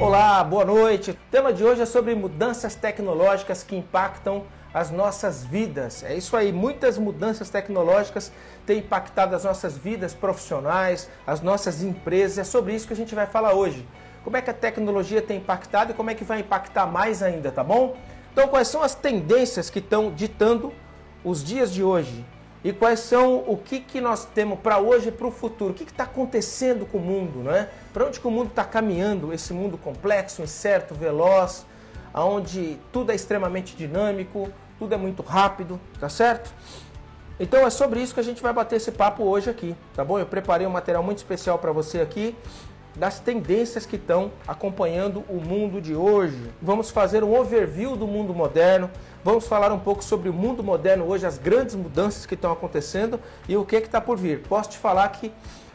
Olá, boa noite. O tema de hoje é sobre mudanças tecnológicas que impactam as nossas vidas. É isso aí, muitas mudanças tecnológicas têm impactado as nossas vidas profissionais, as nossas empresas. É sobre isso que a gente vai falar hoje. Como é que a tecnologia tem impactado e como é que vai impactar mais ainda, tá bom? Então, quais são as tendências que estão ditando os dias de hoje? E quais são o que, que nós temos para hoje e para o futuro? O que está acontecendo com o mundo? Né? Para onde que o mundo está caminhando? Esse mundo complexo, incerto, veloz, onde tudo é extremamente dinâmico, tudo é muito rápido, tá certo? Então é sobre isso que a gente vai bater esse papo hoje aqui, tá bom? Eu preparei um material muito especial para você aqui das tendências que estão acompanhando o mundo de hoje. Vamos fazer um overview do mundo moderno, vamos falar um pouco sobre o mundo moderno hoje, as grandes mudanças que estão acontecendo e o que está por vir. Posso te falar que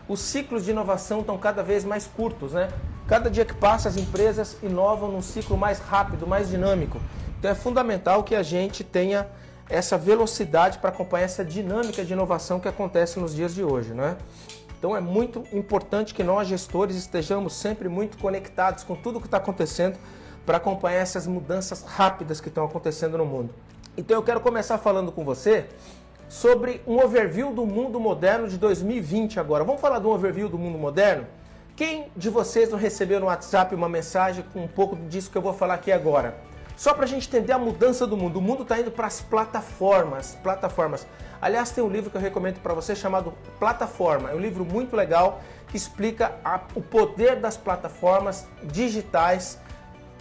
os ciclos de inovação estão cada vez mais curtos, né? Cada dia que passa, as empresas inovam num ciclo mais rápido, mais dinâmico. Então é fundamental que a gente tenha essa velocidade para acompanhar essa dinâmica de inovação que acontece nos dias de hoje, né? Então é muito importante que nós, gestores, estejamos sempre muito conectados com tudo o que está acontecendo para acompanhar essas mudanças rápidas que estão acontecendo no mundo. Então eu quero começar falando com você sobre um overview do mundo moderno de 2020 agora. Vamos falar do overview do mundo moderno? Quem de vocês não recebeu no WhatsApp uma mensagem com um pouco disso que eu vou falar aqui agora? Só para a gente entender a mudança do mundo. O mundo está indo para as plataformas. Plataformas. Aliás, tem um livro que eu recomendo para você chamado Plataforma. É um livro muito legal que explica a, o poder das plataformas digitais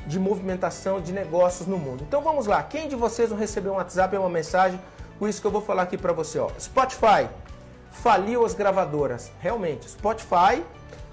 de movimentação de negócios no mundo. Então vamos lá. Quem de vocês não recebeu um WhatsApp ou uma mensagem com isso que eu vou falar aqui para você? Ó. Spotify faliu as gravadoras. Realmente, Spotify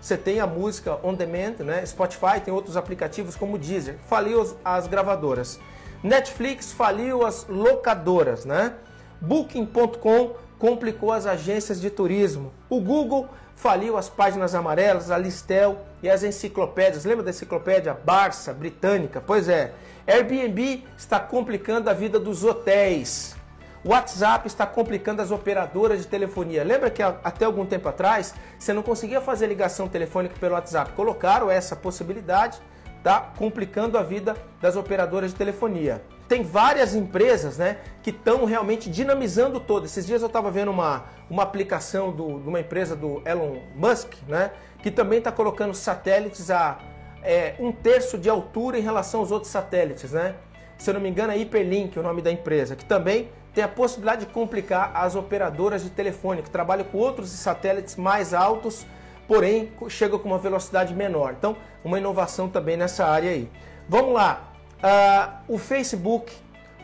você tem a música on demand, né? Spotify tem outros aplicativos como Deezer. Faliu as, as gravadoras. Netflix faliu as locadoras, né? Booking.com complicou as agências de turismo. O Google faliu as páginas amarelas, a Listel e as enciclopédias. Lembra da enciclopédia Barça britânica? Pois é. Airbnb está complicando a vida dos hotéis. WhatsApp está complicando as operadoras de telefonia. Lembra que até algum tempo atrás você não conseguia fazer ligação telefônica pelo WhatsApp? Colocaram essa possibilidade, tá complicando a vida das operadoras de telefonia. Tem várias empresas né, que estão realmente dinamizando todo. Esses dias eu estava vendo uma, uma aplicação do, de uma empresa do Elon Musk, né, que também está colocando satélites a é, um terço de altura em relação aos outros satélites. Né? Se eu não me engano, é Hyperlink o nome da empresa, que também tem a possibilidade de complicar as operadoras de telefone, que trabalham com outros satélites mais altos, porém chegam com uma velocidade menor. Então, uma inovação também nessa área aí. Vamos lá. Uh, o Facebook,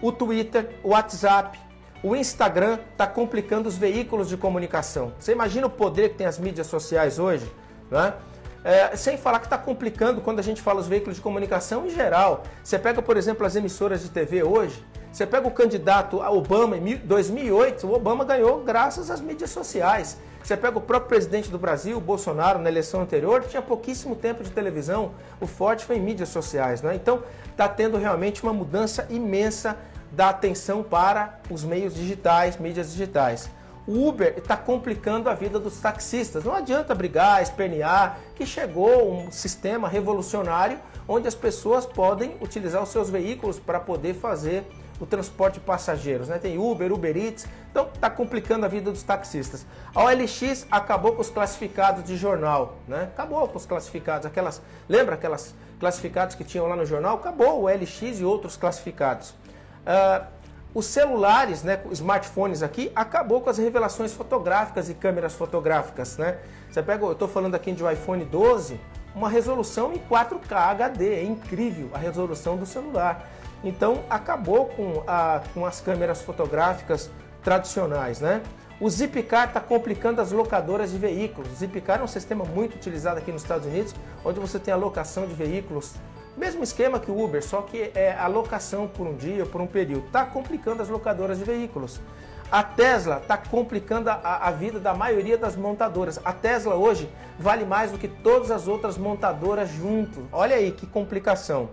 o Twitter, o WhatsApp, o Instagram está complicando os veículos de comunicação. Você imagina o poder que tem as mídias sociais hoje? Né? É, sem falar que está complicando quando a gente fala os veículos de comunicação em geral. Você pega, por exemplo, as emissoras de TV hoje, você pega o candidato Obama em 2008, o Obama ganhou graças às mídias sociais. Você pega o próprio presidente do Brasil, Bolsonaro, na eleição anterior, tinha pouquíssimo tempo de televisão, o forte foi em mídias sociais. Né? Então, está tendo realmente uma mudança imensa da atenção para os meios digitais, mídias digitais. O Uber está complicando a vida dos taxistas. Não adianta brigar, espernear, que chegou um sistema revolucionário onde as pessoas podem utilizar os seus veículos para poder fazer o transporte de passageiros, né? Tem Uber, Uber Eats, então está complicando a vida dos taxistas. A OLX acabou com os classificados de jornal, né? Acabou com os classificados, aquelas, lembra aquelas classificados que tinham lá no jornal? Acabou o OLX e outros classificados. Uh, os celulares, né, smartphones aqui, acabou com as revelações fotográficas e câmeras fotográficas, né? Você pega, eu estou falando aqui de um iPhone 12, uma resolução em 4K HD, é incrível a resolução do celular. Então acabou com, a, com as câmeras fotográficas tradicionais, né? O Zipcar está complicando as locadoras de veículos. O Zipcar é um sistema muito utilizado aqui nos Estados Unidos, onde você tem a locação de veículos. Mesmo esquema que o Uber, só que é a locação por um dia, por um período. Está complicando as locadoras de veículos. A Tesla está complicando a, a, vida da maioria das montadoras. A Tesla hoje vale mais do que todas as outras montadoras juntos. Olha aí que complicação.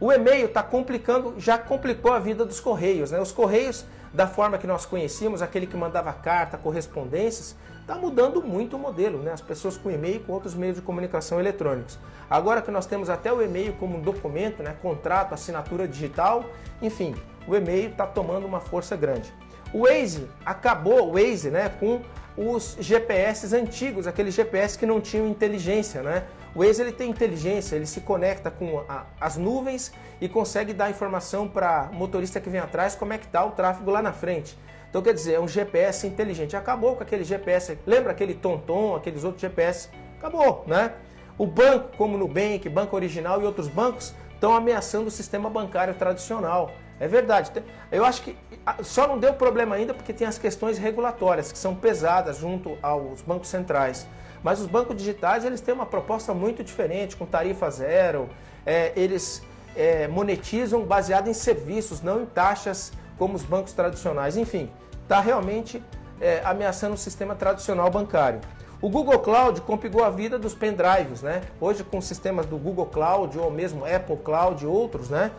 O e-mail está complicando, já complicou a vida dos correios. Né? Os correios da forma que nós conhecíamos, aquele que mandava carta, correspondências, está mudando muito o modelo, né? As pessoas com e-mail com outros meios de comunicação eletrônicos. Agora que nós temos até o e-mail como um documento, né? contrato, assinatura digital, enfim, o e-mail está tomando uma força grande. O Waze acabou, o Waze, né, com os GPS antigos, aqueles GPS que não tinham inteligência, né? O Waze ele tem inteligência, ele se conecta com a, as nuvens e consegue dar informação para motorista que vem atrás como é que está o tráfego lá na frente. Então quer dizer, é um GPS inteligente. Acabou com aquele GPS, lembra aquele Tonton, aqueles outros GPS? Acabou, né? O banco, como o Nubank, Banco Original e outros bancos, estão ameaçando o sistema bancário tradicional. É verdade. Eu acho que só não deu problema ainda porque tem as questões regulatórias que são pesadas junto aos bancos centrais. Mas os bancos digitais eles têm uma proposta muito diferente, com tarifa zero. É, eles é, monetizam baseado em serviços, não em taxas como os bancos tradicionais. Enfim, está realmente é, ameaçando o sistema tradicional bancário. O Google Cloud complicou a vida dos pendrives, né? Hoje com sistemas do Google Cloud ou mesmo Apple Cloud e outros, né?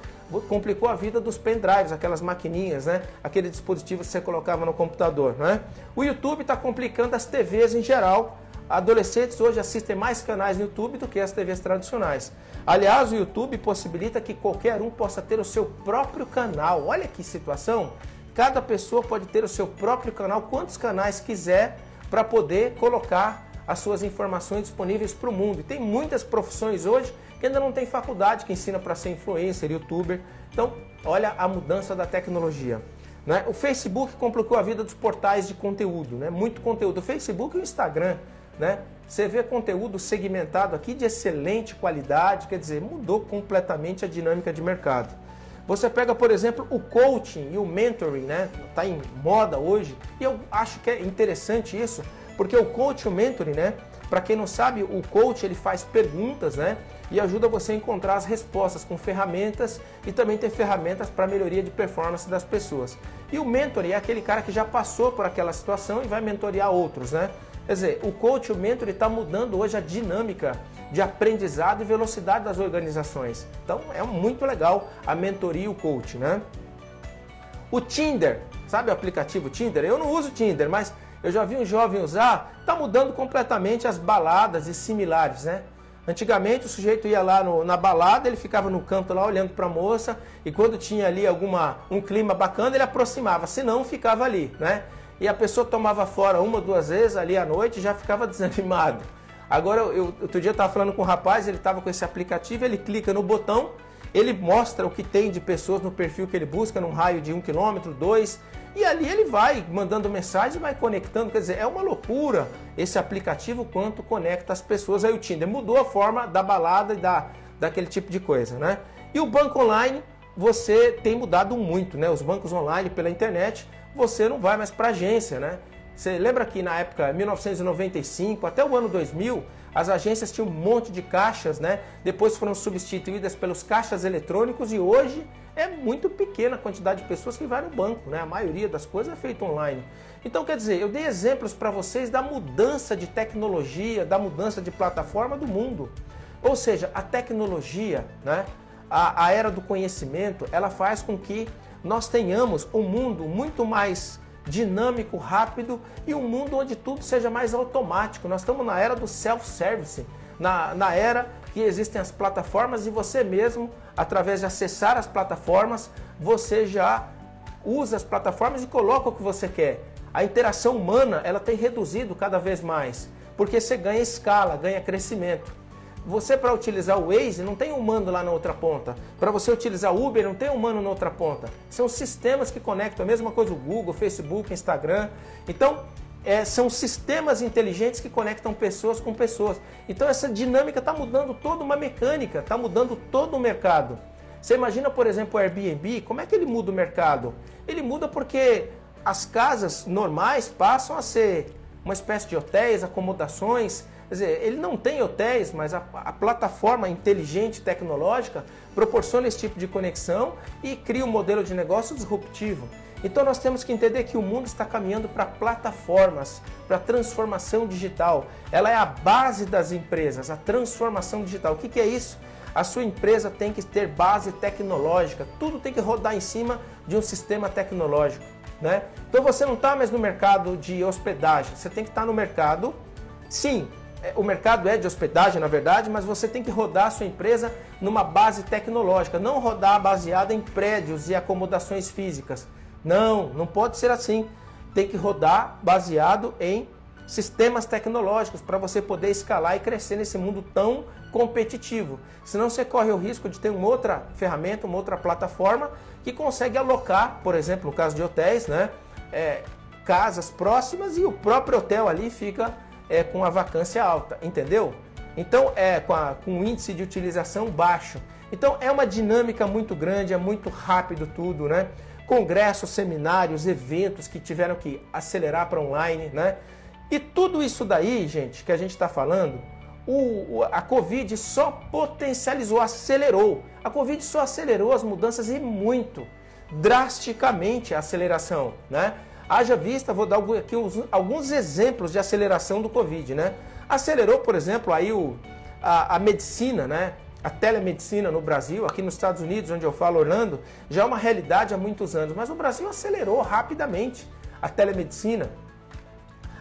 Complicou a vida dos pendrives, aquelas maquininhas, né? Aquele dispositivo que você colocava no computador, né? O YouTube está complicando as TVs em geral. Adolescentes hoje assistem mais canais no YouTube do que as TVs tradicionais. Aliás, o YouTube possibilita que qualquer um possa ter o seu próprio canal. Olha que situação! Cada pessoa pode ter o seu próprio canal, quantos canais quiser para poder colocar as suas informações disponíveis para o mundo. E tem muitas profissões hoje que ainda não tem faculdade que ensina para ser influencer, youtuber. Então, olha a mudança da tecnologia. Né? O Facebook complicou a vida dos portais de conteúdo, né? muito conteúdo. O Facebook e o Instagram, né? Você vê conteúdo segmentado aqui de excelente qualidade, quer dizer, mudou completamente a dinâmica de mercado. Você pega, por exemplo, o coaching e o mentoring, né? Tá em moda hoje. E eu acho que é interessante isso, porque o coaching e o mentoring, né? Para quem não sabe, o coach ele faz perguntas, né? E ajuda você a encontrar as respostas com ferramentas e também tem ferramentas para melhoria de performance das pessoas. E o mentor é aquele cara que já passou por aquela situação e vai mentorear outros, né? Quer dizer, o coach, o mentor, está mudando hoje a dinâmica de aprendizado e velocidade das organizações. Então é muito legal a mentoria e o coach, né? O Tinder, sabe o aplicativo Tinder? Eu não uso Tinder, mas eu já vi um jovem usar, está mudando completamente as baladas e similares, né? Antigamente o sujeito ia lá no, na balada, ele ficava no canto lá olhando para a moça e quando tinha ali alguma um clima bacana ele aproximava, se não ficava ali, né? E a pessoa tomava fora uma, duas vezes ali à noite e já ficava desanimado. Agora, eu, outro dia eu estava falando com um rapaz, ele estava com esse aplicativo, ele clica no botão, ele mostra o que tem de pessoas no perfil que ele busca, num raio de um quilômetro, dois, e ali ele vai mandando mensagem, vai conectando. Quer dizer, é uma loucura esse aplicativo quanto conecta as pessoas. Aí o Tinder mudou a forma da balada e da, daquele tipo de coisa, né? E o banco online, você tem mudado muito, né? Os bancos online pela internet você não vai mais para agência, né? Você lembra que na época 1995 até o ano 2000 as agências tinham um monte de caixas, né? Depois foram substituídas pelos caixas eletrônicos e hoje é muito pequena a quantidade de pessoas que vai no banco, né? A maioria das coisas é feita online. Então, quer dizer, eu dei exemplos para vocês da mudança de tecnologia, da mudança de plataforma do mundo. Ou seja, a tecnologia, né? A, a era do conhecimento, ela faz com que nós tenhamos um mundo muito mais dinâmico, rápido e um mundo onde tudo seja mais automático. Nós estamos na era do self-service, na, na era que existem as plataformas e você mesmo, através de acessar as plataformas, você já usa as plataformas e coloca o que você quer. A interação humana ela tem reduzido cada vez mais, porque você ganha escala, ganha crescimento. Você para utilizar o Waze não tem um humano lá na outra ponta. Para você utilizar o Uber não tem um humano na outra ponta. São sistemas que conectam, a mesma coisa o Google, Facebook, Instagram. Então, é, são sistemas inteligentes que conectam pessoas com pessoas. Então essa dinâmica está mudando toda uma mecânica, está mudando todo o mercado. Você imagina, por exemplo, o Airbnb, como é que ele muda o mercado? Ele muda porque as casas normais passam a ser uma espécie de hotéis, acomodações, Quer dizer, ele não tem hotéis, mas a, a, plataforma inteligente tecnológica proporciona esse tipo de conexão e cria um modelo de negócio disruptivo. Então nós temos que entender que o mundo está caminhando para plataformas, para transformação digital. Ela é a base das empresas, a transformação digital. O que, que é isso? A sua empresa tem que ter base tecnológica, tudo tem que rodar em cima de um sistema tecnológico. Né? Então você não está mais no mercado de hospedagem, você tem que estar tá no mercado, sim, o mercado é de hospedagem, na verdade, mas você tem que rodar a sua empresa numa base tecnológica, não rodar baseada em prédios e acomodações físicas. Não, não pode ser assim. Tem que rodar baseado em sistemas tecnológicos para você poder escalar e crescer nesse mundo tão competitivo. Senão você corre o risco de ter uma outra ferramenta, uma outra plataforma que consegue alocar, por exemplo, no caso de hotéis, né, é, casas próximas e o próprio hotel ali fica é, com a vacância alta, entendeu? Então é com, a, com um índice de utilização baixo. Então é uma dinâmica muito grande, é muito rápido tudo, né? Congressos, seminários, eventos que tiveram que acelerar para online, né? E tudo isso daí, gente, que a gente está falando, o, a Covid só potencializou, acelerou. A Covid só acelerou as mudanças e muito, drasticamente a aceleração, né? Haja vista, vou dar aqui alguns exemplos de aceleração do Covid, né? Acelerou, por exemplo, aí o, a, a medicina, né? A telemedicina no Brasil, aqui nos Estados Unidos, onde eu falo Orlando, já é uma realidade há muitos anos, mas o Brasil acelerou rapidamente a telemedicina,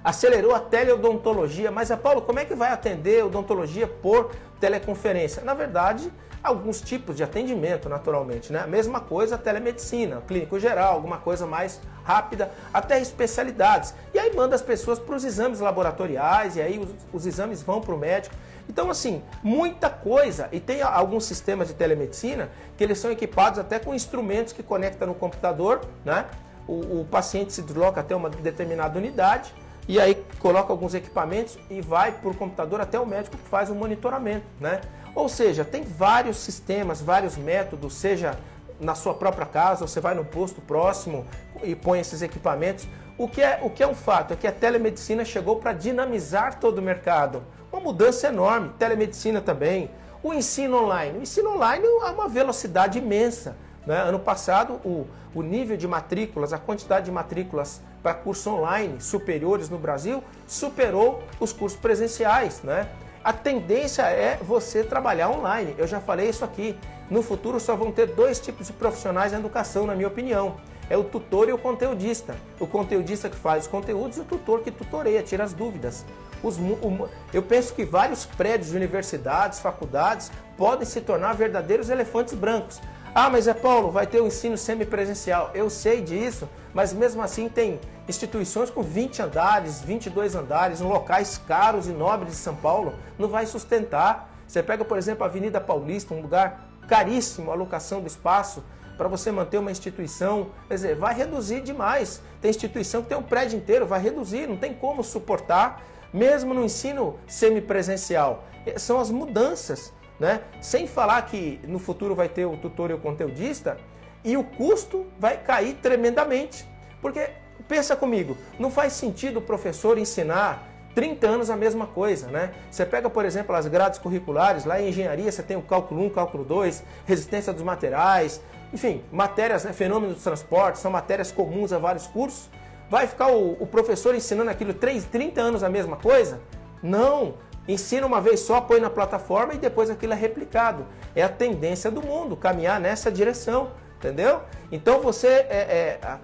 acelerou a teleodontologia. Mas, Paulo, como é que vai atender odontologia por teleconferência? Na verdade, alguns tipos de atendimento, naturalmente, né? A mesma coisa a telemedicina, clínico geral, alguma coisa mais rápida, até especialidades. E aí manda as pessoas para os exames laboratoriais e aí os, os exames vão para o médico. Então, assim, muita coisa. E tem alguns sistemas de telemedicina que eles são equipados até com instrumentos que conectam no computador, né? O, o paciente se desloca até uma determinada unidade e aí coloca alguns equipamentos e vai por computador até o médico que faz o monitoramento, né? Ou seja, tem vários sistemas, vários métodos, seja na sua própria casa, você vai no posto próximo e põe esses equipamentos. O que é, o que é um fato é que a telemedicina chegou para dinamizar todo o mercado. Uma mudança enorme, telemedicina também. O ensino online. O ensino online é uma velocidade imensa. Né? Ano passado, o, o nível de matrículas, a quantidade de matrículas para cursos online superiores no Brasil superou os cursos presenciais. Né? A tendência é você trabalhar online. Eu já falei isso aqui. No futuro só vão ter dois tipos de profissionais na educação, na minha opinião. É o tutor e o conteudista. O conteudista que faz os conteúdos e o tutor que tutoreia, tira as dúvidas. Os, o, eu penso que vários prédios de universidades, faculdades podem se tornar verdadeiros elefantes brancos. Ah, mas é Paulo, vai ter o ensino semipresencial. Eu sei disso, mas mesmo assim tem instituições com 20 andares, 22 andares, em locais caros e nobres de São Paulo, não vai sustentar. Você pega, por exemplo, a Avenida Paulista, um lugar caríssimo a locação do espaço para você manter uma instituição, quer dizer, vai reduzir demais. Tem instituição que tem um prédio inteiro, vai reduzir, não tem como suportar, mesmo no ensino semipresencial. São as mudanças né? Sem falar que no futuro vai ter o tutor e o conteudista e o custo vai cair tremendamente. Porque pensa comigo, não faz sentido o professor ensinar 30 anos a mesma coisa, né? Você pega, por exemplo, as grades curriculares, lá em engenharia você tem o cálculo 1, cálculo 2, resistência dos materiais, enfim, matérias, né, fenômenos do transporte, são matérias comuns a vários cursos. Vai ficar o, o professor ensinando aquilo 3, 30 anos a mesma coisa? Não, Ensina uma vez só, põe na plataforma e depois aquilo é replicado. É a tendência do mundo caminhar nessa direção, entendeu? Então você é, é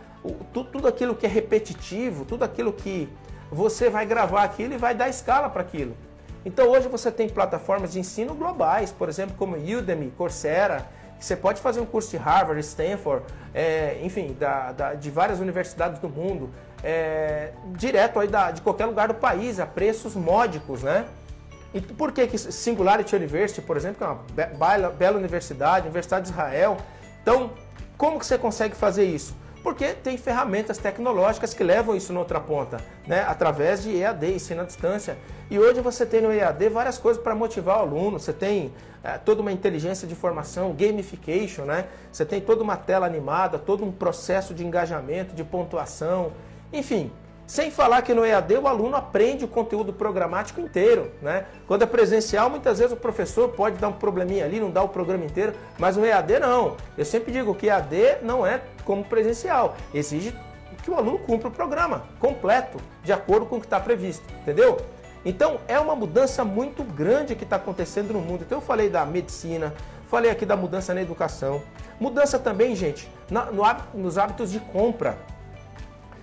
tudo, tudo aquilo que é repetitivo, tudo aquilo que você vai gravar aquilo e vai dar escala para aquilo. Então hoje você tem plataformas de ensino globais, por exemplo, como Udemy, Coursera, você pode fazer um curso de Harvard, Stanford, é, enfim, da, da, de várias universidades do mundo, é, direto aí da, de qualquer lugar do país, a preços módicos, né? E por que, que Singularity University, por exemplo, que é uma bela, bela universidade, Universidade de Israel. Então, como que você consegue fazer isso? Porque tem ferramentas tecnológicas que levam isso na outra ponta, né? através de EAD, ensino à distância. E hoje você tem no EAD várias coisas para motivar o aluno. Você tem é, toda uma inteligência de formação, gamification, né? Você tem toda uma tela animada, todo um processo de engajamento, de pontuação, enfim. Sem falar que no EAD o aluno aprende o conteúdo programático inteiro. Né? Quando é presencial, muitas vezes o professor pode dar um probleminha ali, não dá o programa inteiro, mas no EAD não. Eu sempre digo que EAD não é como presencial, exige que o aluno cumpra o programa completo, de acordo com o que está previsto, entendeu? Então é uma mudança muito grande que está acontecendo no mundo. Então eu falei da medicina, falei aqui da mudança na educação, mudança também, gente, na, no, nos hábitos de compra.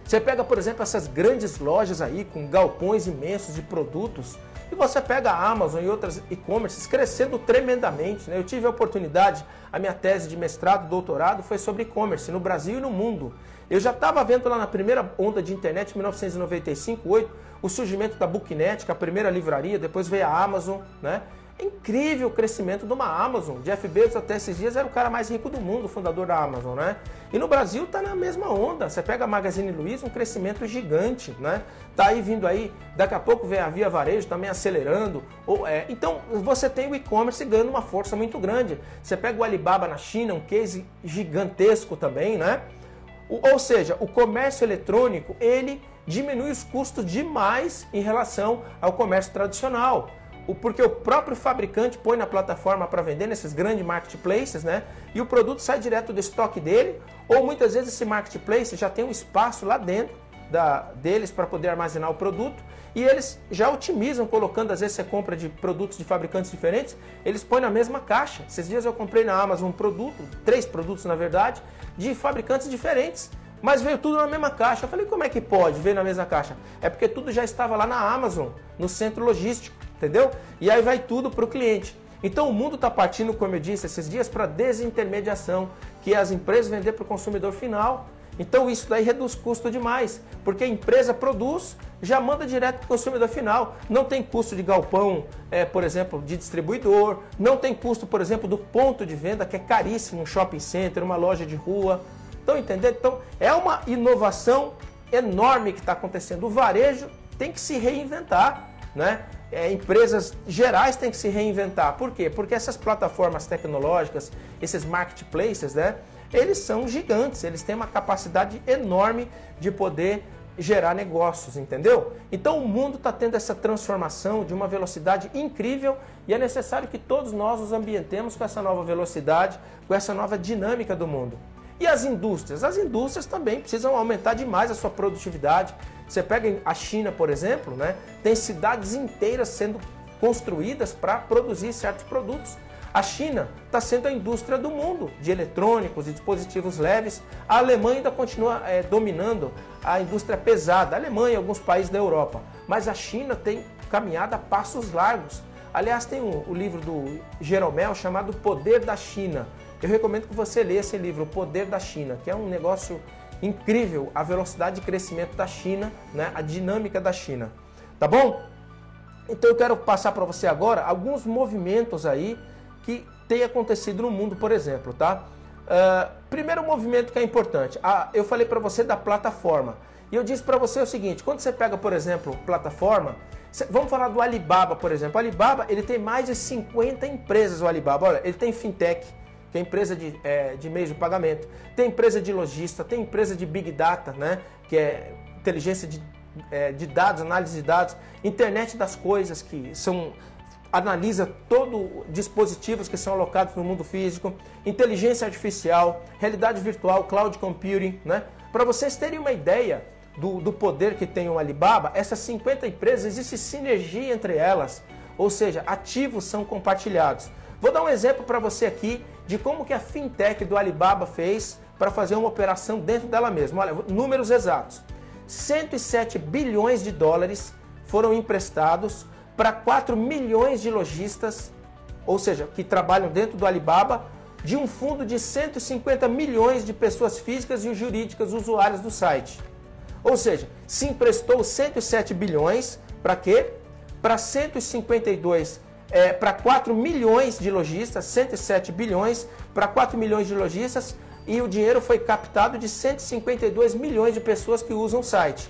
Você pega, por exemplo, essas grandes lojas aí com galpões imensos de produtos e você pega a Amazon e outras e-commerces crescendo tremendamente. Né? Eu tive a oportunidade, a minha tese de mestrado, doutorado foi sobre e-commerce no Brasil e no mundo. Eu já estava vendo lá na primeira onda de internet, 1995, 8, o surgimento da Booknet, que é a primeira livraria, depois veio a Amazon, né? Incrível o crescimento de uma Amazon. Jeff Bezos até esses dias era o cara mais rico do mundo, fundador da Amazon, né? E no Brasil tá na mesma onda. Você pega a Magazine Luiza, um crescimento gigante, né? Tá aí vindo aí, daqui a pouco vem a Via Varejo também acelerando. Ou, é, então você tem o e-commerce ganhando uma força muito grande. Você pega o Alibaba na China, um case gigantesco também, né? Ou seja, o comércio eletrônico ele diminui os custos demais em relação ao comércio tradicional porque o próprio fabricante põe na plataforma para vender nesses grandes marketplaces, né? E o produto sai direto do estoque dele, ou muitas vezes esse marketplace já tem um espaço lá dentro da, deles para poder armazenar o produto e eles já otimizam colocando, às vezes você compra de produtos de fabricantes diferentes, eles põem na mesma caixa. Esses dias eu comprei na Amazon um produto, três produtos na verdade, de fabricantes diferentes. Mas veio tudo na mesma caixa. Eu falei, como é que pode ver na mesma caixa? É porque tudo já estava lá na Amazon, no centro logístico entendeu? E aí vai tudo para o cliente. Então o mundo está partindo, como eu disse esses dias, para desintermediação, que é as empresas vender para o consumidor final. Então isso daí reduz custo demais, porque a empresa produz, já manda direto para o consumidor final. Não tem custo de galpão, é, por exemplo, de distribuidor, não tem custo, por exemplo, do ponto de venda, que é caríssimo, um shopping center, uma loja de rua. Então, entendeu? Então é uma inovação enorme que está acontecendo. O varejo tem que se reinventar, né? é, empresas gerais têm que se reinventar. Por quê? Porque essas plataformas tecnológicas, esses marketplaces, né, eles são gigantes, eles têm uma capacidade enorme de poder gerar negócios, entendeu? Então o mundo está tendo essa transformação de uma velocidade incrível e é necessário que todos nós nos ambientemos com essa nova velocidade, com essa nova dinâmica do mundo. E as indústrias? As indústrias também precisam aumentar demais a sua produtividade, você pega a China, por exemplo, né, tem cidades inteiras sendo construídas para produzir certos produtos. A China está sendo a indústria do mundo de eletrônicos e dispositivos leves. A Alemanha ainda continua é, dominando a indústria pesada. A Alemanha e alguns países da Europa. Mas a China tem caminhado a passos largos. Aliás, tem o, o livro do Jeromel chamado Poder da China. Eu recomendo que você leia esse livro, O Poder da China, que é um negócio incrível a velocidade de crescimento da China, né? a dinâmica da China. Tá bom? Então eu quero passar para você agora alguns movimentos aí que tem acontecido no mundo, por exemplo, tá? Uh, primeiro movimento que é importante, ah, eu falei para você da plataforma. E eu disse para você o seguinte, quando você pega, por exemplo, plataforma, vamos falar do Alibaba, por exemplo. O Alibaba, ele tem mais de 50 empresas, o Alibaba. Olha, ele tem fintech, tem empresa de, é, de meios de pagamento, tem empresa de lojista, tem empresa de Big Data, né, que é inteligência de, é, de dados, análise de dados, internet das coisas, que são analisa todo dispositivos que são alocados no mundo físico, inteligência artificial, realidade virtual, cloud computing, né? Para vocês terem uma ideia do, do poder que tem o Alibaba, essas 50 empresas, existe sinergia entre elas, ou seja, ativos são compartilhados. Vou dar um exemplo para você aqui de como que a fintech do Alibaba fez para fazer uma operação dentro dela mesma. Olha, números exatos. 107 bilhões de dólares foram emprestados para 4 milhões de lojistas, ou seja, que trabalham dentro do Alibaba, de um fundo de 150 milhões de pessoas físicas e jurídicas usuárias do site. Ou seja, se emprestou 107 bilhões para quê? Para 152 é, para 4 milhões de lojistas, 107 bilhões para 4 milhões de lojistas e o dinheiro foi captado de 152 milhões de pessoas que usam o site.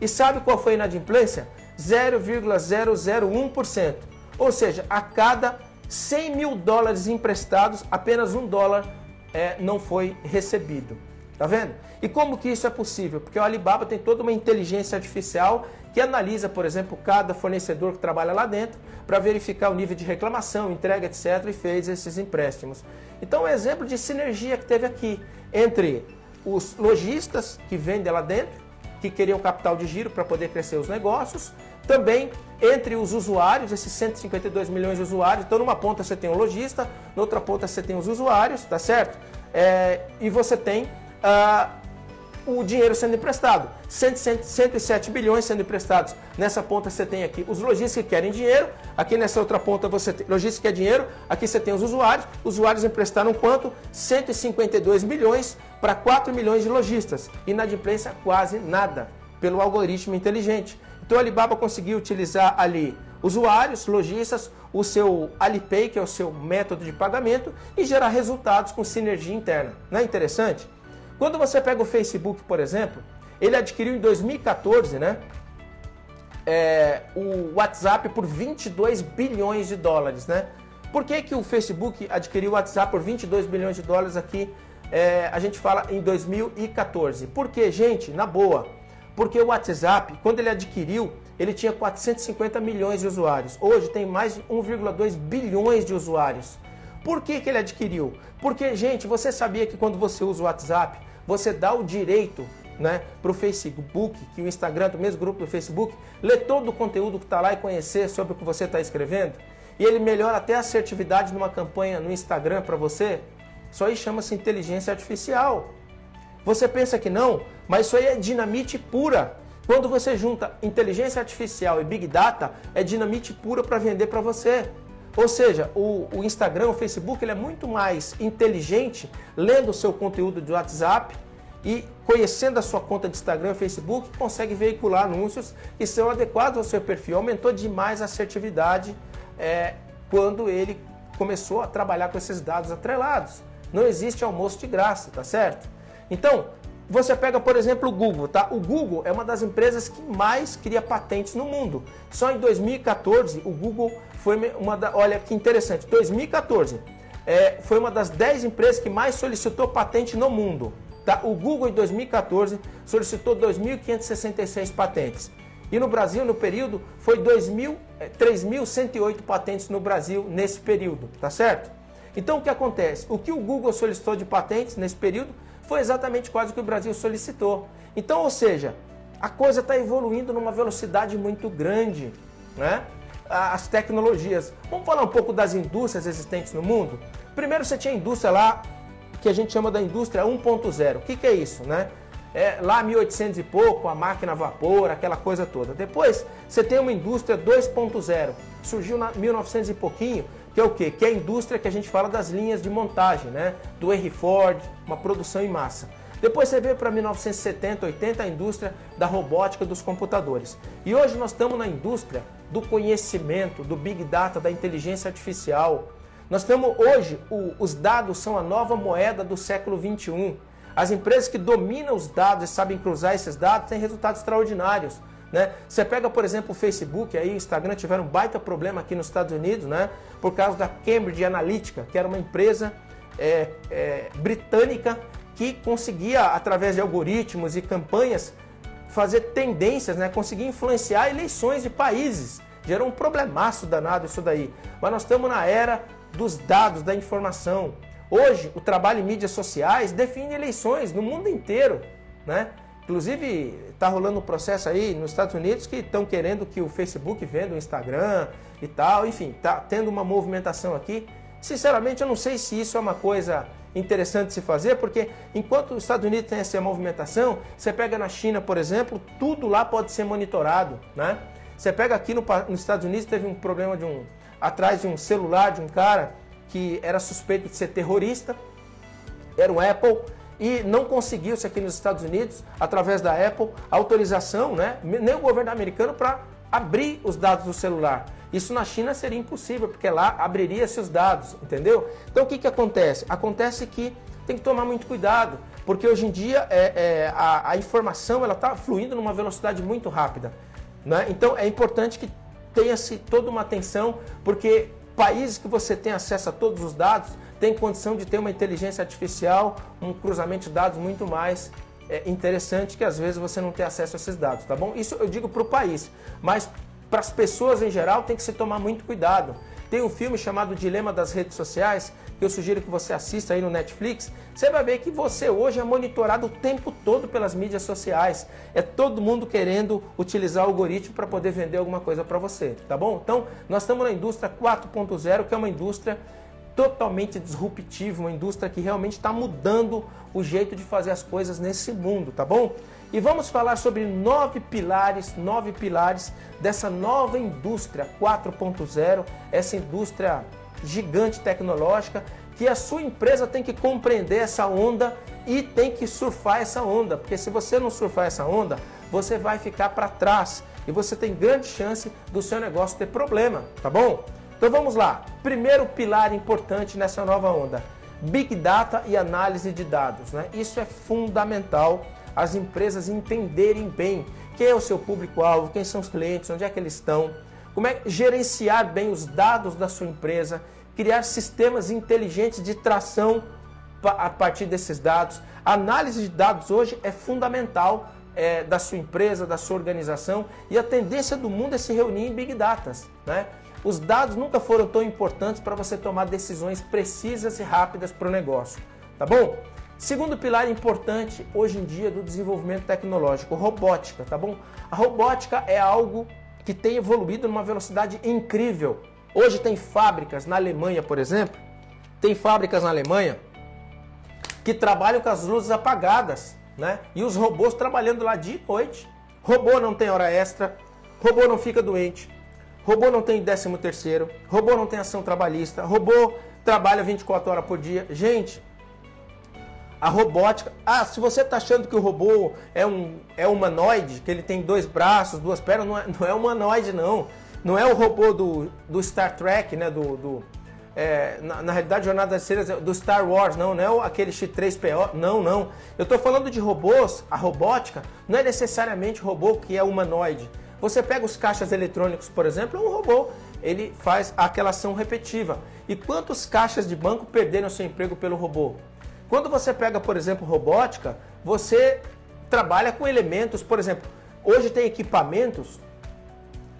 E sabe qual foi a inadimplência? 0,001%. Ou seja, a cada 100 mil dólares emprestados, apenas um dólar é, não foi recebido. Tá vendo? E como que isso é possível? Porque o Alibaba tem toda uma inteligência artificial que analisa, por exemplo, cada fornecedor que trabalha lá dentro para verificar o nível de reclamação, entrega, etc. e fez esses empréstimos. Então, um exemplo de sinergia que teve aqui entre os lojistas que vendem lá dentro, que queriam capital de giro para poder crescer os negócios, também entre os usuários, esses 152 milhões de usuários. Então, numa ponta você tem o lojista, na outra ponta você tem os usuários, tá certo? É, e você tem uh, o dinheiro sendo emprestado. 107 bilhões sendo emprestados. Nessa ponta você tem aqui os lojistas que querem dinheiro, aqui nessa outra ponta você tem lojistas que quer dinheiro, aqui você tem os usuários. Os usuários emprestaram quanto? 152 bilhões para 4 milhões de lojistas. Inadimplência quase nada, pelo algoritmo inteligente. Então a Alibaba conseguiu utilizar ali usuários, lojistas, o seu Alipay, que é o seu método de pagamento, e gerar resultados com sinergia interna. Não é interessante? Quando você pega o Facebook, por exemplo, ele adquiriu em 2014 né, é, o WhatsApp por 22 bilhões de dólares. Né? Por que, que o Facebook adquiriu o WhatsApp por 22 bilhões de dólares aqui? É, a gente fala em 2014. Por quê, gente? Na boa. Porque o WhatsApp, quando ele adquiriu, ele tinha 450 milhões de usuários. Hoje tem mais de 1,2 bilhões de usuários. Por que, que ele adquiriu? Porque, gente, você sabia que quando você usa o WhatsApp, você dá o direito né, para o Facebook, que o Instagram, do mesmo grupo do Facebook, ler todo o conteúdo que está lá e conhecer sobre o que você está escrevendo? E ele melhora até a assertividade numa campanha no Instagram para você? Isso aí chama-se inteligência artificial. Você pensa que não, mas isso aí é dinamite pura. Quando você junta inteligência artificial e Big Data, é dinamite pura para vender para você. Ou seja, o, o, Instagram, o Facebook, ele é muito mais inteligente lendo o seu conteúdo de WhatsApp e conhecendo a sua conta de Instagram e Facebook, consegue veicular anúncios que são adequados ao seu perfil. Aumentou demais a assertividade é, quando ele começou a trabalhar com esses dados atrelados. Não existe almoço de graça, tá certo? Então, você pega, por exemplo, o Google, tá? O Google é uma das empresas que mais cria patentes no mundo. Só em 2014, o Google foi uma da, olha que interessante, 2014 é, foi uma das 10 empresas que mais solicitou patente no mundo. Tá? O Google em 2014 solicitou 2.566 patentes. E no Brasil, no período, foi 3.108 é, patentes no Brasil nesse período, tá certo? Então o que acontece? O que o Google solicitou de patentes nesse período foi exatamente quase o que o Brasil solicitou. Então, ou seja, a coisa está evoluindo numa velocidade muito grande, né? As tecnologias. Vamos falar um pouco das indústrias existentes no mundo? Primeiro você tinha a indústria lá que a gente chama da indústria 1.0. O que, que é isso, né? É, lá 1800 e pouco, a máquina a vapor, aquela coisa toda. Depois você tem uma indústria 2.0, surgiu na 1900 e pouquinho, que é o quê? Que é a indústria que a gente fala das linhas de montagem, né? Do Henry Ford, uma produção em massa. Depois você veio para 1970, 80, a indústria da robótica dos computadores. E hoje nós estamos na indústria do conhecimento, do Big Data, da inteligência artificial. Nós temos hoje, o, os dados são a nova moeda do século 21. As empresas que dominam os dados e sabem cruzar esses dados têm resultados extraordinários. Né? Você pega, por exemplo, o Facebook, aí, o Instagram tiveram um baita problema aqui nos Estados Unidos, né? por causa da Cambridge Analytica, que era uma empresa é, é, britânica que conseguia, através de algoritmos e campanhas, fazer tendências, né? conseguir influenciar eleições de países. Gerou um problemaço danado isso daí. Mas nós estamos na era dos dados, da informação. Hoje, o trabalho em mídias sociais define eleições no mundo inteiro. Né? Inclusive, está rolando um processo aí nos Estados Unidos que estão querendo que o Facebook venda o Instagram e tal. Enfim, está tendo uma movimentação aqui. Sinceramente, eu não sei se isso é uma coisa interessante de se fazer, porque enquanto os Estados Unidos tem essa movimentação, você pega na China, por exemplo, tudo lá pode ser monitorado, né? Você pega aqui no, nos Estados Unidos, teve um problema de um atrás de um celular de um cara que era suspeito de ser terrorista, era um Apple, e não conseguiu-se aqui nos Estados Unidos, através da Apple, autorização, né, nem o governo americano, para abrir os dados do celular. Isso na China seria impossível, porque lá abriria-se os dados, entendeu? Então o que, que acontece? Acontece que tem que tomar muito cuidado, porque hoje em dia é, é a, a, informação ela está fluindo numa velocidade muito rápida. Né? Então é importante que tenha-se toda uma atenção, porque países que você tem acesso a todos os dados, tem condição de ter uma inteligência artificial, um cruzamento de dados muito mais é, interessante que às vezes você não tem acesso a esses dados, tá bom? Isso eu digo para o país, mas para as pessoas em geral tem que se tomar muito cuidado. Tem um filme chamado Dilema das Redes Sociais, que eu sugiro que você assista aí no Netflix. Você vai ver que você hoje é monitorado o tempo todo pelas mídias sociais. É todo mundo querendo utilizar o algoritmo para poder vender alguma coisa para você, tá bom? Então, nós estamos na indústria 4.0, que é uma indústria totalmente disruptivo, uma indústria que realmente está mudando o jeito de fazer as coisas nesse mundo, tá bom? E vamos falar sobre nove pilares, nove pilares dessa nova indústria 4.0, essa indústria gigante tecnológica que a sua empresa tem que compreender essa onda e tem que surfar essa onda, porque se você não surfar essa onda, você vai ficar para trás e você tem grande chance do seu negócio ter problema, tá bom? Então vamos lá. Primeiro pilar importante nessa nova onda: Big Data e análise de dados. Né? Isso é fundamental as empresas entenderem bem quem é o seu público-alvo, quem são os clientes, onde é que eles estão, como é gerenciar bem os dados da sua empresa, criar sistemas inteligentes de tração a partir desses dados. A análise de dados hoje é fundamental é, da sua empresa, da sua organização e a tendência do mundo é se reunir em Big Data. Né? Os dados nunca foram tão importantes para você tomar decisões precisas e rápidas para o negócio. Tá bom? Segundo pilar importante hoje em dia do desenvolvimento tecnológico, robótica, tá bom? A robótica é algo que tem evoluído numa velocidade incrível. Hoje tem fábricas na Alemanha, por exemplo, tem fábricas na Alemanha que trabalham com as luzes apagadas, né? E os robôs trabalhando lá de noite. Robô não tem hora extra, robô não fica doente, robô não tem décimo terceiro, robô não tem ação trabalhista, robô trabalha 24 horas por dia. Gente, a robótica. Ah, se você está achando que o robô é um é humanoide, que ele tem dois braços, duas pernas, não é, não é humanoide, não. Não é o robô do, do Star Trek, né? Do, do é, na, na, realidade, Jornada das Estrelas do Star Wars, não, não é aquele X3PO, não, não. Eu estou falando de robôs, a robótica não é necessariamente robô que é humanoide. Você pega os caixas eletrônicos, por exemplo, um robô, ele faz aquela ação repetitiva. E quantos caixas de banco perderam seu emprego pelo robô? Quando você pega, por exemplo, robótica, você trabalha com elementos, por exemplo, hoje tem equipamentos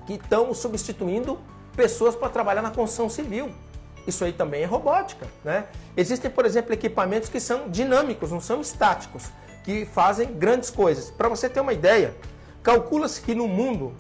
que estão substituindo pessoas para trabalhar na construção civil. Isso aí também é robótica, né? Existem, por exemplo, equipamentos que são dinâmicos, não são estáticos, que fazem grandes coisas. Para você ter uma ideia, calcula-se que no mundo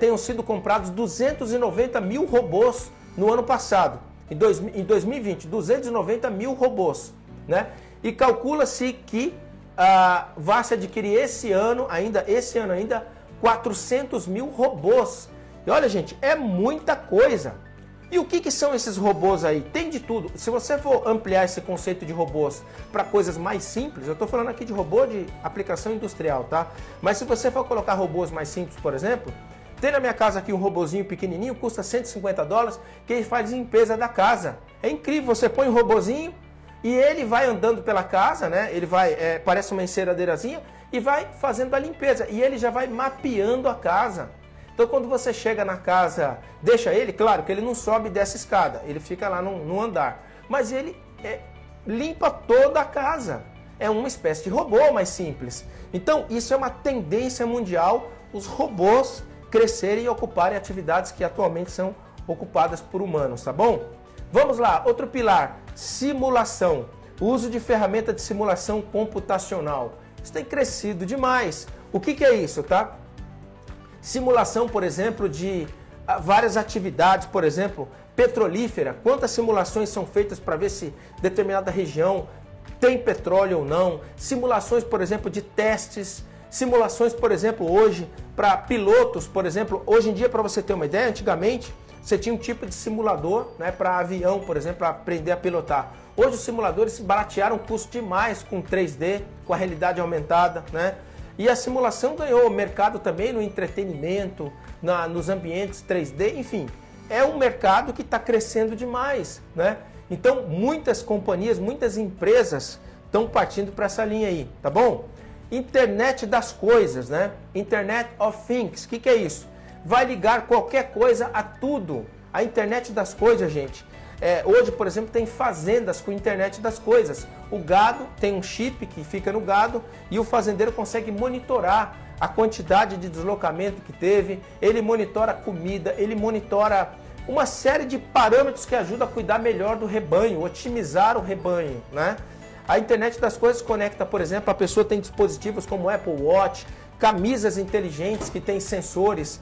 tenham sido comprados 290 mil robôs no ano passado. Em, dois, em 2020, 290 mil robôs, né? E calcula-se que ah, vai se adquirir esse ano, ainda esse ano ainda, 400 mil robôs. E olha, gente, é muita coisa. E o que, que são esses robôs aí? Tem de tudo. Se você for ampliar esse conceito de robôs para coisas mais simples, eu estou falando aqui de robô de aplicação industrial, tá? Mas se você for colocar robôs mais simples, por exemplo, tem na minha casa aqui um robozinho pequenininho, custa 150 dólares, que ele faz limpeza da casa. É incrível, você põe um robozinho e ele vai andando pela casa, né? Ele vai, é, parece uma enceradeirazinha, e vai fazendo a limpeza. E ele já vai mapeando a casa. Então quando você chega na casa, deixa ele, claro que ele não sobe dessa escada, ele fica lá no, no andar. Mas ele é, limpa toda a casa. É uma espécie de robô mais simples. Então isso é uma tendência mundial, os robôs crescerem e ocuparem atividades que atualmente são ocupadas por humanos, tá bom? Vamos lá, outro pilar, simulação. O uso de ferramenta de simulação computacional. Isso tem crescido demais. O que, que é isso, tá? Simulação, por exemplo, de ah, várias atividades, por exemplo, petrolífera. Quantas simulações são feitas para ver se determinada região tem petróleo ou não? Simulações, por exemplo, de testes. Simulações, por exemplo, hoje para pilotos, por exemplo, hoje em dia, para você ter uma ideia, antigamente você tinha um tipo de simulador né, para avião, por exemplo, para aprender a pilotar. Hoje os simuladores se baratearam custo demais com 3D, com a realidade aumentada, né? E a simulação ganhou mercado também no entretenimento, na, nos ambientes 3D, enfim. É um mercado que está crescendo demais, né? Então, muitas companhias, muitas empresas estão partindo para essa linha aí, tá bom? Internet das coisas, né? Internet of Things, o que, que é isso? Vai ligar qualquer coisa a tudo. A internet das coisas, gente, é, hoje, por exemplo, tem fazendas com internet das coisas. O gado tem um chip que fica no gado e o fazendeiro consegue monitorar a quantidade de deslocamento que teve, ele monitora a comida, ele monitora uma série de parâmetros que ajudam a cuidar melhor do rebanho, otimizar o rebanho, né? A internet das coisas conecta, por exemplo, a pessoa tem dispositivos como Apple Watch, camisas inteligentes que têm sensores,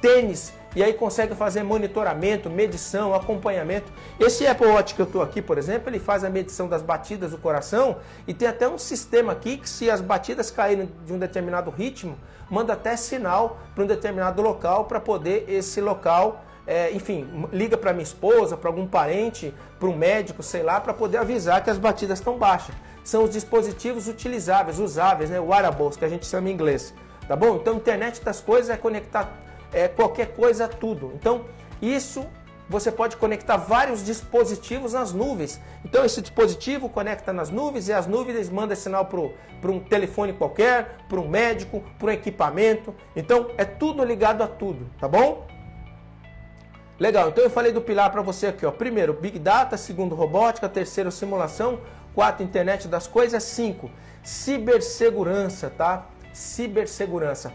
tênis e aí consegue fazer monitoramento, medição, acompanhamento. Esse Apple Watch que eu estou aqui, por exemplo, ele faz a medição das batidas do coração e tem até um sistema aqui que se as batidas caírem de um determinado ritmo, manda até sinal para um determinado local para poder esse local é, enfim, liga para minha esposa, para algum parente, para um médico, sei lá, para poder avisar que as batidas estão baixas. São os dispositivos utilizáveis, usáveis, né? Wearables, que a gente chama em inglês. Tá bom? Então, internet das coisas é conectar é, qualquer coisa tudo. Então, isso você pode conectar vários dispositivos nas nuvens. Então, esse dispositivo conecta nas nuvens e as nuvens mandam sinal para um telefone qualquer, para um médico, para um equipamento. Então, é tudo ligado a tudo, tá bom? Legal, então eu falei do pilar para você aqui, ó. Primeiro, Big Data, segundo, robótica, terceiro, simulação, quatro, internet das coisas, cinco, cibersegurança, tá? Cibersegurança.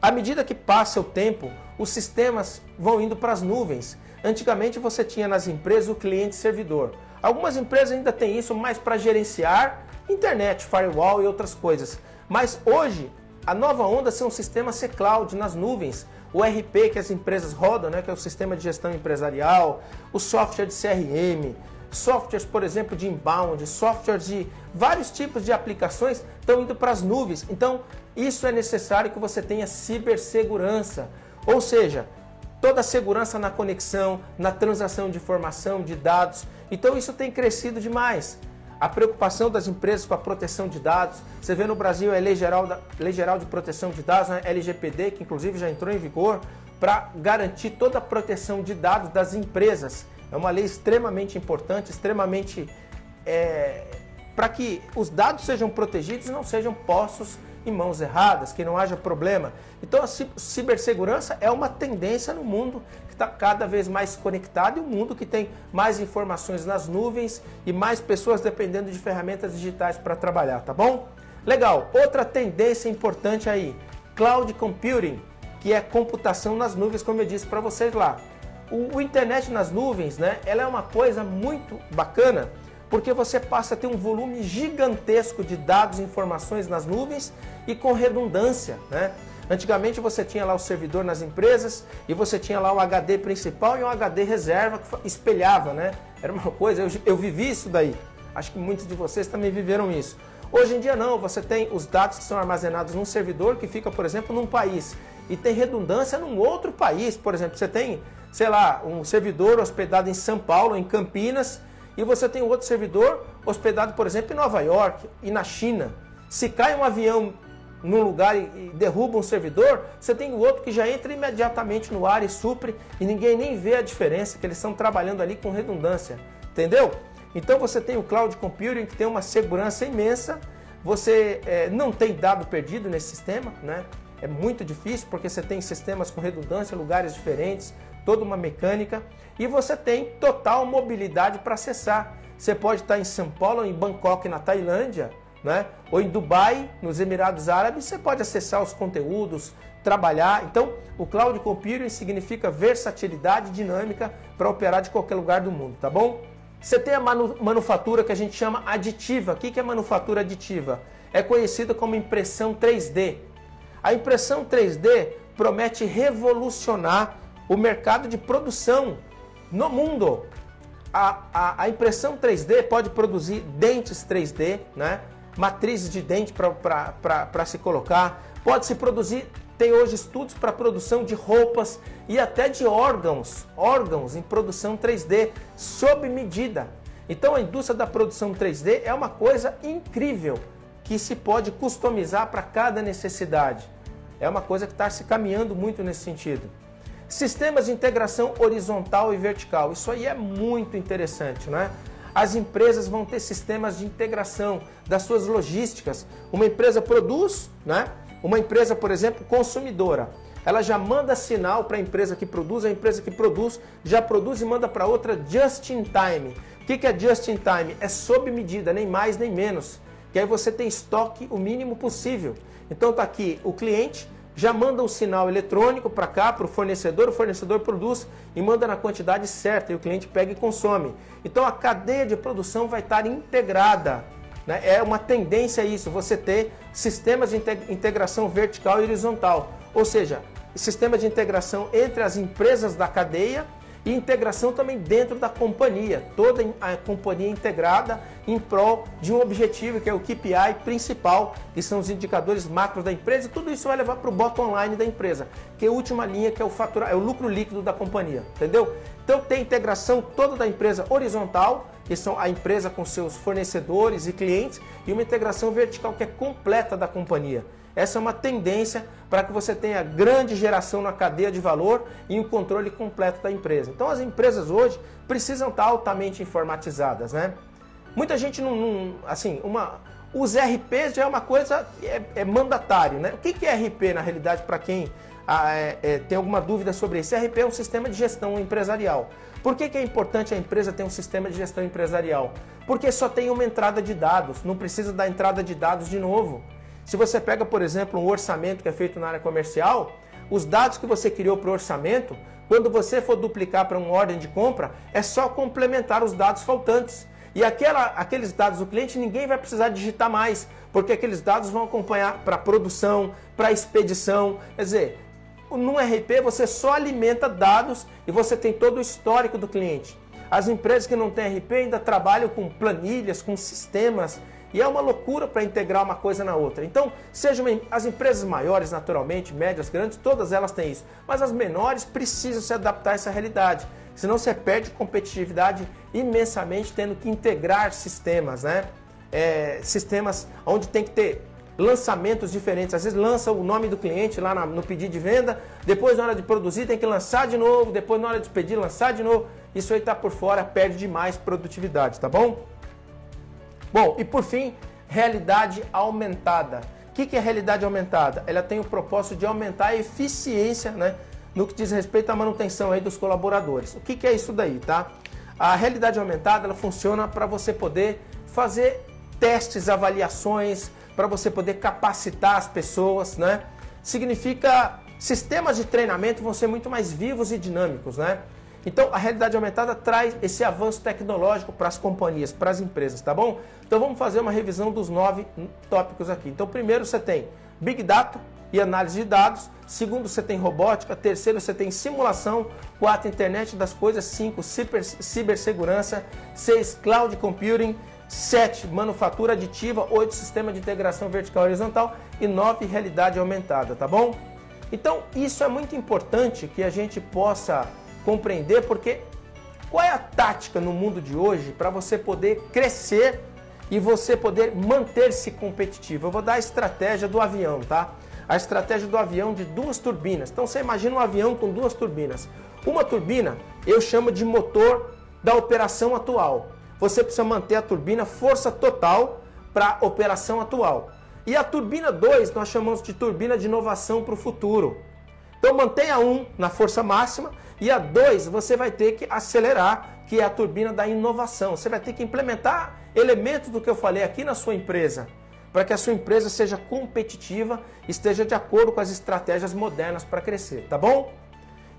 À medida que passa o tempo, os sistemas vão indo para as nuvens. Antigamente você tinha nas empresas o cliente servidor. Algumas empresas ainda têm isso mais para gerenciar internet, firewall e outras coisas. Mas hoje a nova onda são sistemas C-Cloud nas nuvens, o RP que as empresas rodam, né, que é o sistema de gestão empresarial, o software de CRM, softwares, por exemplo, de inbound, softwares de vários tipos de aplicações estão indo para as nuvens. Então, isso é necessário que você tenha cibersegurança, ou seja, toda a segurança na conexão, na transação de informação, de dados. Então, isso tem crescido demais a preocupação das empresas com a proteção de dados. Você vê no Brasil a Lei Geral, da, Lei Geral de Proteção de Dados, né? LGPD, que inclusive já entrou em vigor, para garantir toda a proteção de dados das empresas. É uma lei extremamente importante, extremamente. É, para que os dados sejam protegidos e não sejam postos em mãos erradas, que não haja problema. Então a cibersegurança é uma tendência no mundo está cada vez mais conectado e um mundo que tem mais informações nas nuvens e mais pessoas dependendo de ferramentas digitais para trabalhar, tá bom? Legal. Outra tendência importante aí, cloud computing, que é computação nas nuvens, como eu disse para vocês lá. O, o, internet nas nuvens, né? Ela é uma coisa muito bacana porque você passa a ter um volume gigantesco de dados e informações nas nuvens e com redundância, né? Antigamente você tinha lá o servidor nas empresas e você tinha lá o HD principal e um HD reserva que espelhava, né? Era uma coisa, eu, eu vivi isso daí. Acho que muitos de vocês também viveram isso. Hoje em dia não, você tem os dados que são armazenados num servidor que fica, por exemplo, num país e tem redundância num outro país. Por exemplo, você tem, sei lá, um servidor hospedado em São Paulo, em Campinas, e você tem outro servidor hospedado, por exemplo, em Nova York e na China. Se cai um avião num lugar e, derruba um servidor, você tem o outro que já entra imediatamente no ar e supre e ninguém nem vê a diferença, que eles estão trabalhando ali com redundância. Entendeu? Então você tem o cloud computing que tem uma segurança imensa, você é, não tem dado perdido nesse sistema, né? É muito difícil porque você tem sistemas com redundância, lugares diferentes, toda uma mecânica e você tem total mobilidade para acessar. Você pode estar em São Paulo, em Bangkok, na Tailândia, né? ou em Dubai, nos Emirados Árabes, você pode acessar os conteúdos, trabalhar. Então, o Cloud Computing significa versatilidade dinâmica para operar de qualquer lugar do mundo, tá bom? Você tem a manu manufatura que a gente chama aditiva. O que é manufatura aditiva? É conhecida como impressão 3D. A impressão 3D promete revolucionar o mercado de produção no mundo. A, a, a impressão 3D pode produzir dentes 3D, né? matrizes de dente para se colocar, pode se produzir, tem hoje estudos para produção de roupas e até de órgãos, órgãos em produção 3D, sob medida. Então a indústria da produção 3D é uma coisa incrível que se pode customizar para cada necessidade. É uma coisa que está se caminhando muito nesse sentido. Sistemas de integração horizontal e vertical. Isso aí é muito interessante, né? as empresas vão ter sistemas de integração das suas logísticas. Uma empresa produz, né? Uma empresa, por exemplo, consumidora. Ela já manda sinal para a empresa que produz, a empresa que produz já produz e manda para outra just in time. O que é just in time? É sob medida, nem mais nem menos. Que aí você tem estoque o mínimo possível. Então tá aqui o cliente já manda um sinal eletrônico para cá, para o fornecedor, o fornecedor produz e manda na quantidade certa e o cliente pega e consome. Então a cadeia de produção vai estar integrada. Né? É uma tendência isso, você ter sistemas de integração vertical e horizontal. Ou seja, sistema de integração entre as empresas da cadeia e integração também dentro da companhia, toda a companhia integrada em prol de um objetivo que é o KPI principal, que são os indicadores macros da empresa, tudo isso vai levar para o bottom line da empresa, que é a última linha que é o faturar, é o lucro líquido da companhia, entendeu? Então tem integração toda da empresa horizontal, que são a empresa com seus fornecedores e clientes, e uma integração vertical que é completa da companhia. Essa é uma tendência para que você tenha grande geração na cadeia de valor e um controle completo da empresa. Então as empresas hoje precisam estar altamente informatizadas, né? Muita gente não, não assim, uma, os RPs já é uma coisa é, é mandatário, né? O que, que é RP na realidade para quem ah, é, é, tem alguma dúvida sobre isso? RP é um sistema de gestão empresarial. Por que, que é importante a empresa ter um sistema de gestão empresarial? Porque só tem uma entrada de dados, não precisa da entrada de dados de novo. Se você pega, por exemplo, um orçamento que é feito na área comercial, os dados que você criou para o orçamento, quando você for duplicar para uma ordem de compra, é só complementar os dados faltantes. E aquela, aqueles dados do cliente ninguém vai precisar digitar mais, porque aqueles dados vão acompanhar para produção, para expedição. Quer dizer, no RP você só alimenta dados e você tem todo o histórico do cliente. As empresas que não têm RP ainda trabalham com planilhas, com sistemas e é uma loucura para integrar uma coisa na outra. Então, sejam as empresas maiores, naturalmente, médias, grandes, todas elas têm isso. Mas as menores precisam se adaptar a essa realidade. Senão você perde competitividade imensamente tendo que integrar sistemas, né? É, sistemas onde tem que ter lançamentos diferentes. Às vezes lança o nome do cliente lá no pedido de venda, depois na hora de produzir tem que lançar de novo, depois na hora de expedir lançar de novo. Isso aí está por fora, perde demais produtividade, tá bom? Bom, e por fim, realidade aumentada. O que é realidade aumentada? Ela tem o propósito de aumentar a eficiência né, no que diz respeito à manutenção aí dos colaboradores. O que é isso daí, tá? A realidade aumentada ela funciona para você poder fazer testes, avaliações, para você poder capacitar as pessoas, né? Significa sistemas de treinamento vão ser muito mais vivos e dinâmicos, né? Então, a realidade aumentada traz esse avanço tecnológico para as companhias, para as empresas, tá bom? Então, vamos fazer uma revisão dos nove tópicos aqui. Então, primeiro você tem Big Data e análise de dados. Segundo, você tem robótica. Terceiro, você tem simulação. Quatro, internet das coisas. Cinco, ciber, cibersegurança. Seis, cloud computing. Sete, manufatura aditiva. Oito, sistema de integração vertical e horizontal. E nove, realidade aumentada, tá bom? Então, isso é muito importante que a gente possa compreender, porque qual é a tática no mundo de hoje para você poder crescer e você poder manter-se competitivo? Eu vou dar a estratégia do avião, tá? A estratégia do avião de duas turbinas. Então você imagina um avião com duas turbinas. Uma turbina eu chamo de motor da operação atual. Você precisa manter a turbina força total para a operação atual. E a turbina 2 nós chamamos de turbina de inovação para o futuro. Então mantenha um na força máxima e a 2 você vai ter que acelerar, que é a turbina da inovação. Você vai ter que implementar elementos do que eu falei aqui na sua empresa, para que a sua empresa seja competitiva, esteja de acordo com as estratégias modernas para crescer, tá bom?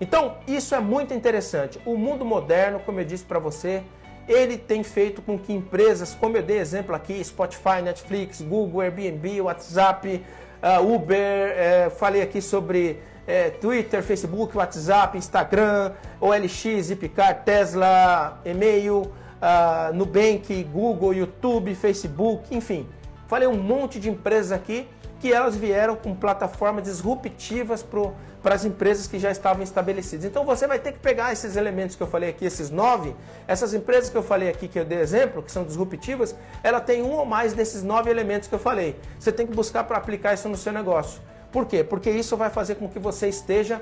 Então, isso é muito interessante. O mundo moderno, como eu disse para você, ele tem feito com que empresas, como eu dei exemplo aqui, Spotify, Netflix, Google, Airbnb, WhatsApp, uh, Uber, uh, falei aqui sobre é, Twitter, Facebook, WhatsApp, Instagram, OLX, Zipcar, Tesla, e-mail, uh, Nubank, Google, YouTube, Facebook, enfim. Falei um monte de empresas aqui que elas vieram com plataformas disruptivas para as empresas que já estavam estabelecidas. Então você vai ter que pegar esses elementos que eu falei aqui, esses nove, essas empresas que eu falei aqui, que eu dei exemplo, que são disruptivas, ela tem um ou mais desses nove elementos que eu falei. Você tem que buscar para aplicar isso no seu negócio. Por quê? Porque isso vai fazer com que você esteja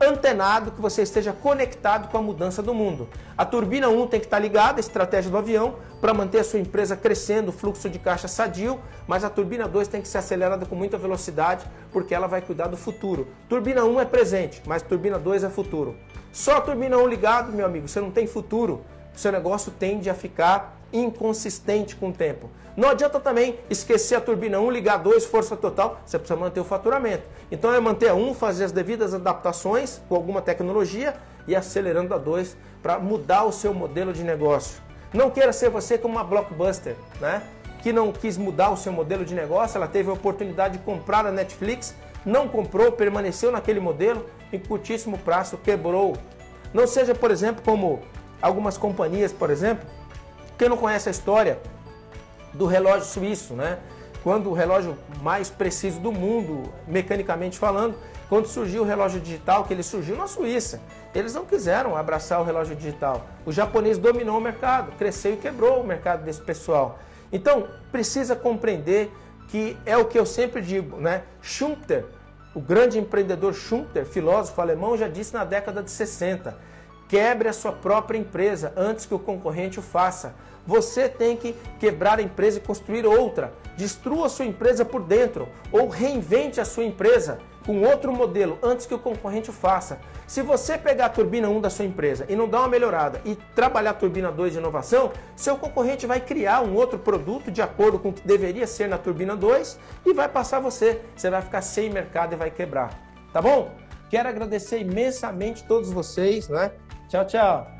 antenado, que você esteja conectado com a mudança do mundo. A turbina 1 tem que estar ligada, a estratégia do avião, para manter a sua empresa crescendo, fluxo de caixa sadio, mas a turbina 2 tem que ser acelerada com muita velocidade, porque ela vai cuidar do futuro. Turbina 1 é presente, mas turbina 2 é futuro. Só a turbina 1 ligado, meu amigo, você não tem futuro. O seu negócio tende a ficar inconsistente com o tempo. Não adianta também esquecer a turbina 1, ligar 2, força total, você precisa manter o faturamento. Então é manter a 1, fazer as devidas adaptações com alguma tecnologia e acelerando a 2 para mudar o seu modelo de negócio. Não queira ser você como uma blockbuster, né? Que não quis mudar o seu modelo de negócio, ela teve a oportunidade de comprar a Netflix, não comprou, permaneceu naquele modelo, em curtíssimo prazo quebrou. Não seja, por exemplo, como algumas companhias, por exemplo, quem não conhece a história do relógio suíço, né? Quando o relógio mais preciso do mundo, mecanicamente falando, quando surgiu o relógio digital, que ele surgiu na Suíça, eles não quiseram abraçar o relógio digital. O japonês dominou o mercado, cresceu e quebrou o mercado desse pessoal. Então, precisa compreender que é o que eu sempre digo, né? Schumpeter, o grande empreendedor Schumpeter, filósofo alemão, já disse na década de 60: quebre a sua própria empresa antes que o concorrente o faça. Você tem que quebrar a empresa e construir outra. Destrua a sua empresa por dentro ou reinvente a sua empresa com outro modelo antes que o concorrente o faça. Se você pegar a turbina 1 da sua empresa e não dar uma melhorada e trabalhar a turbina 2 de inovação, seu concorrente vai criar um outro produto de acordo com o que deveria ser na turbina 2 e vai passar você. Você vai ficar sem mercado e vai quebrar. Tá bom? Quero agradecer imensamente todos vocês, né? Tchau, tchau.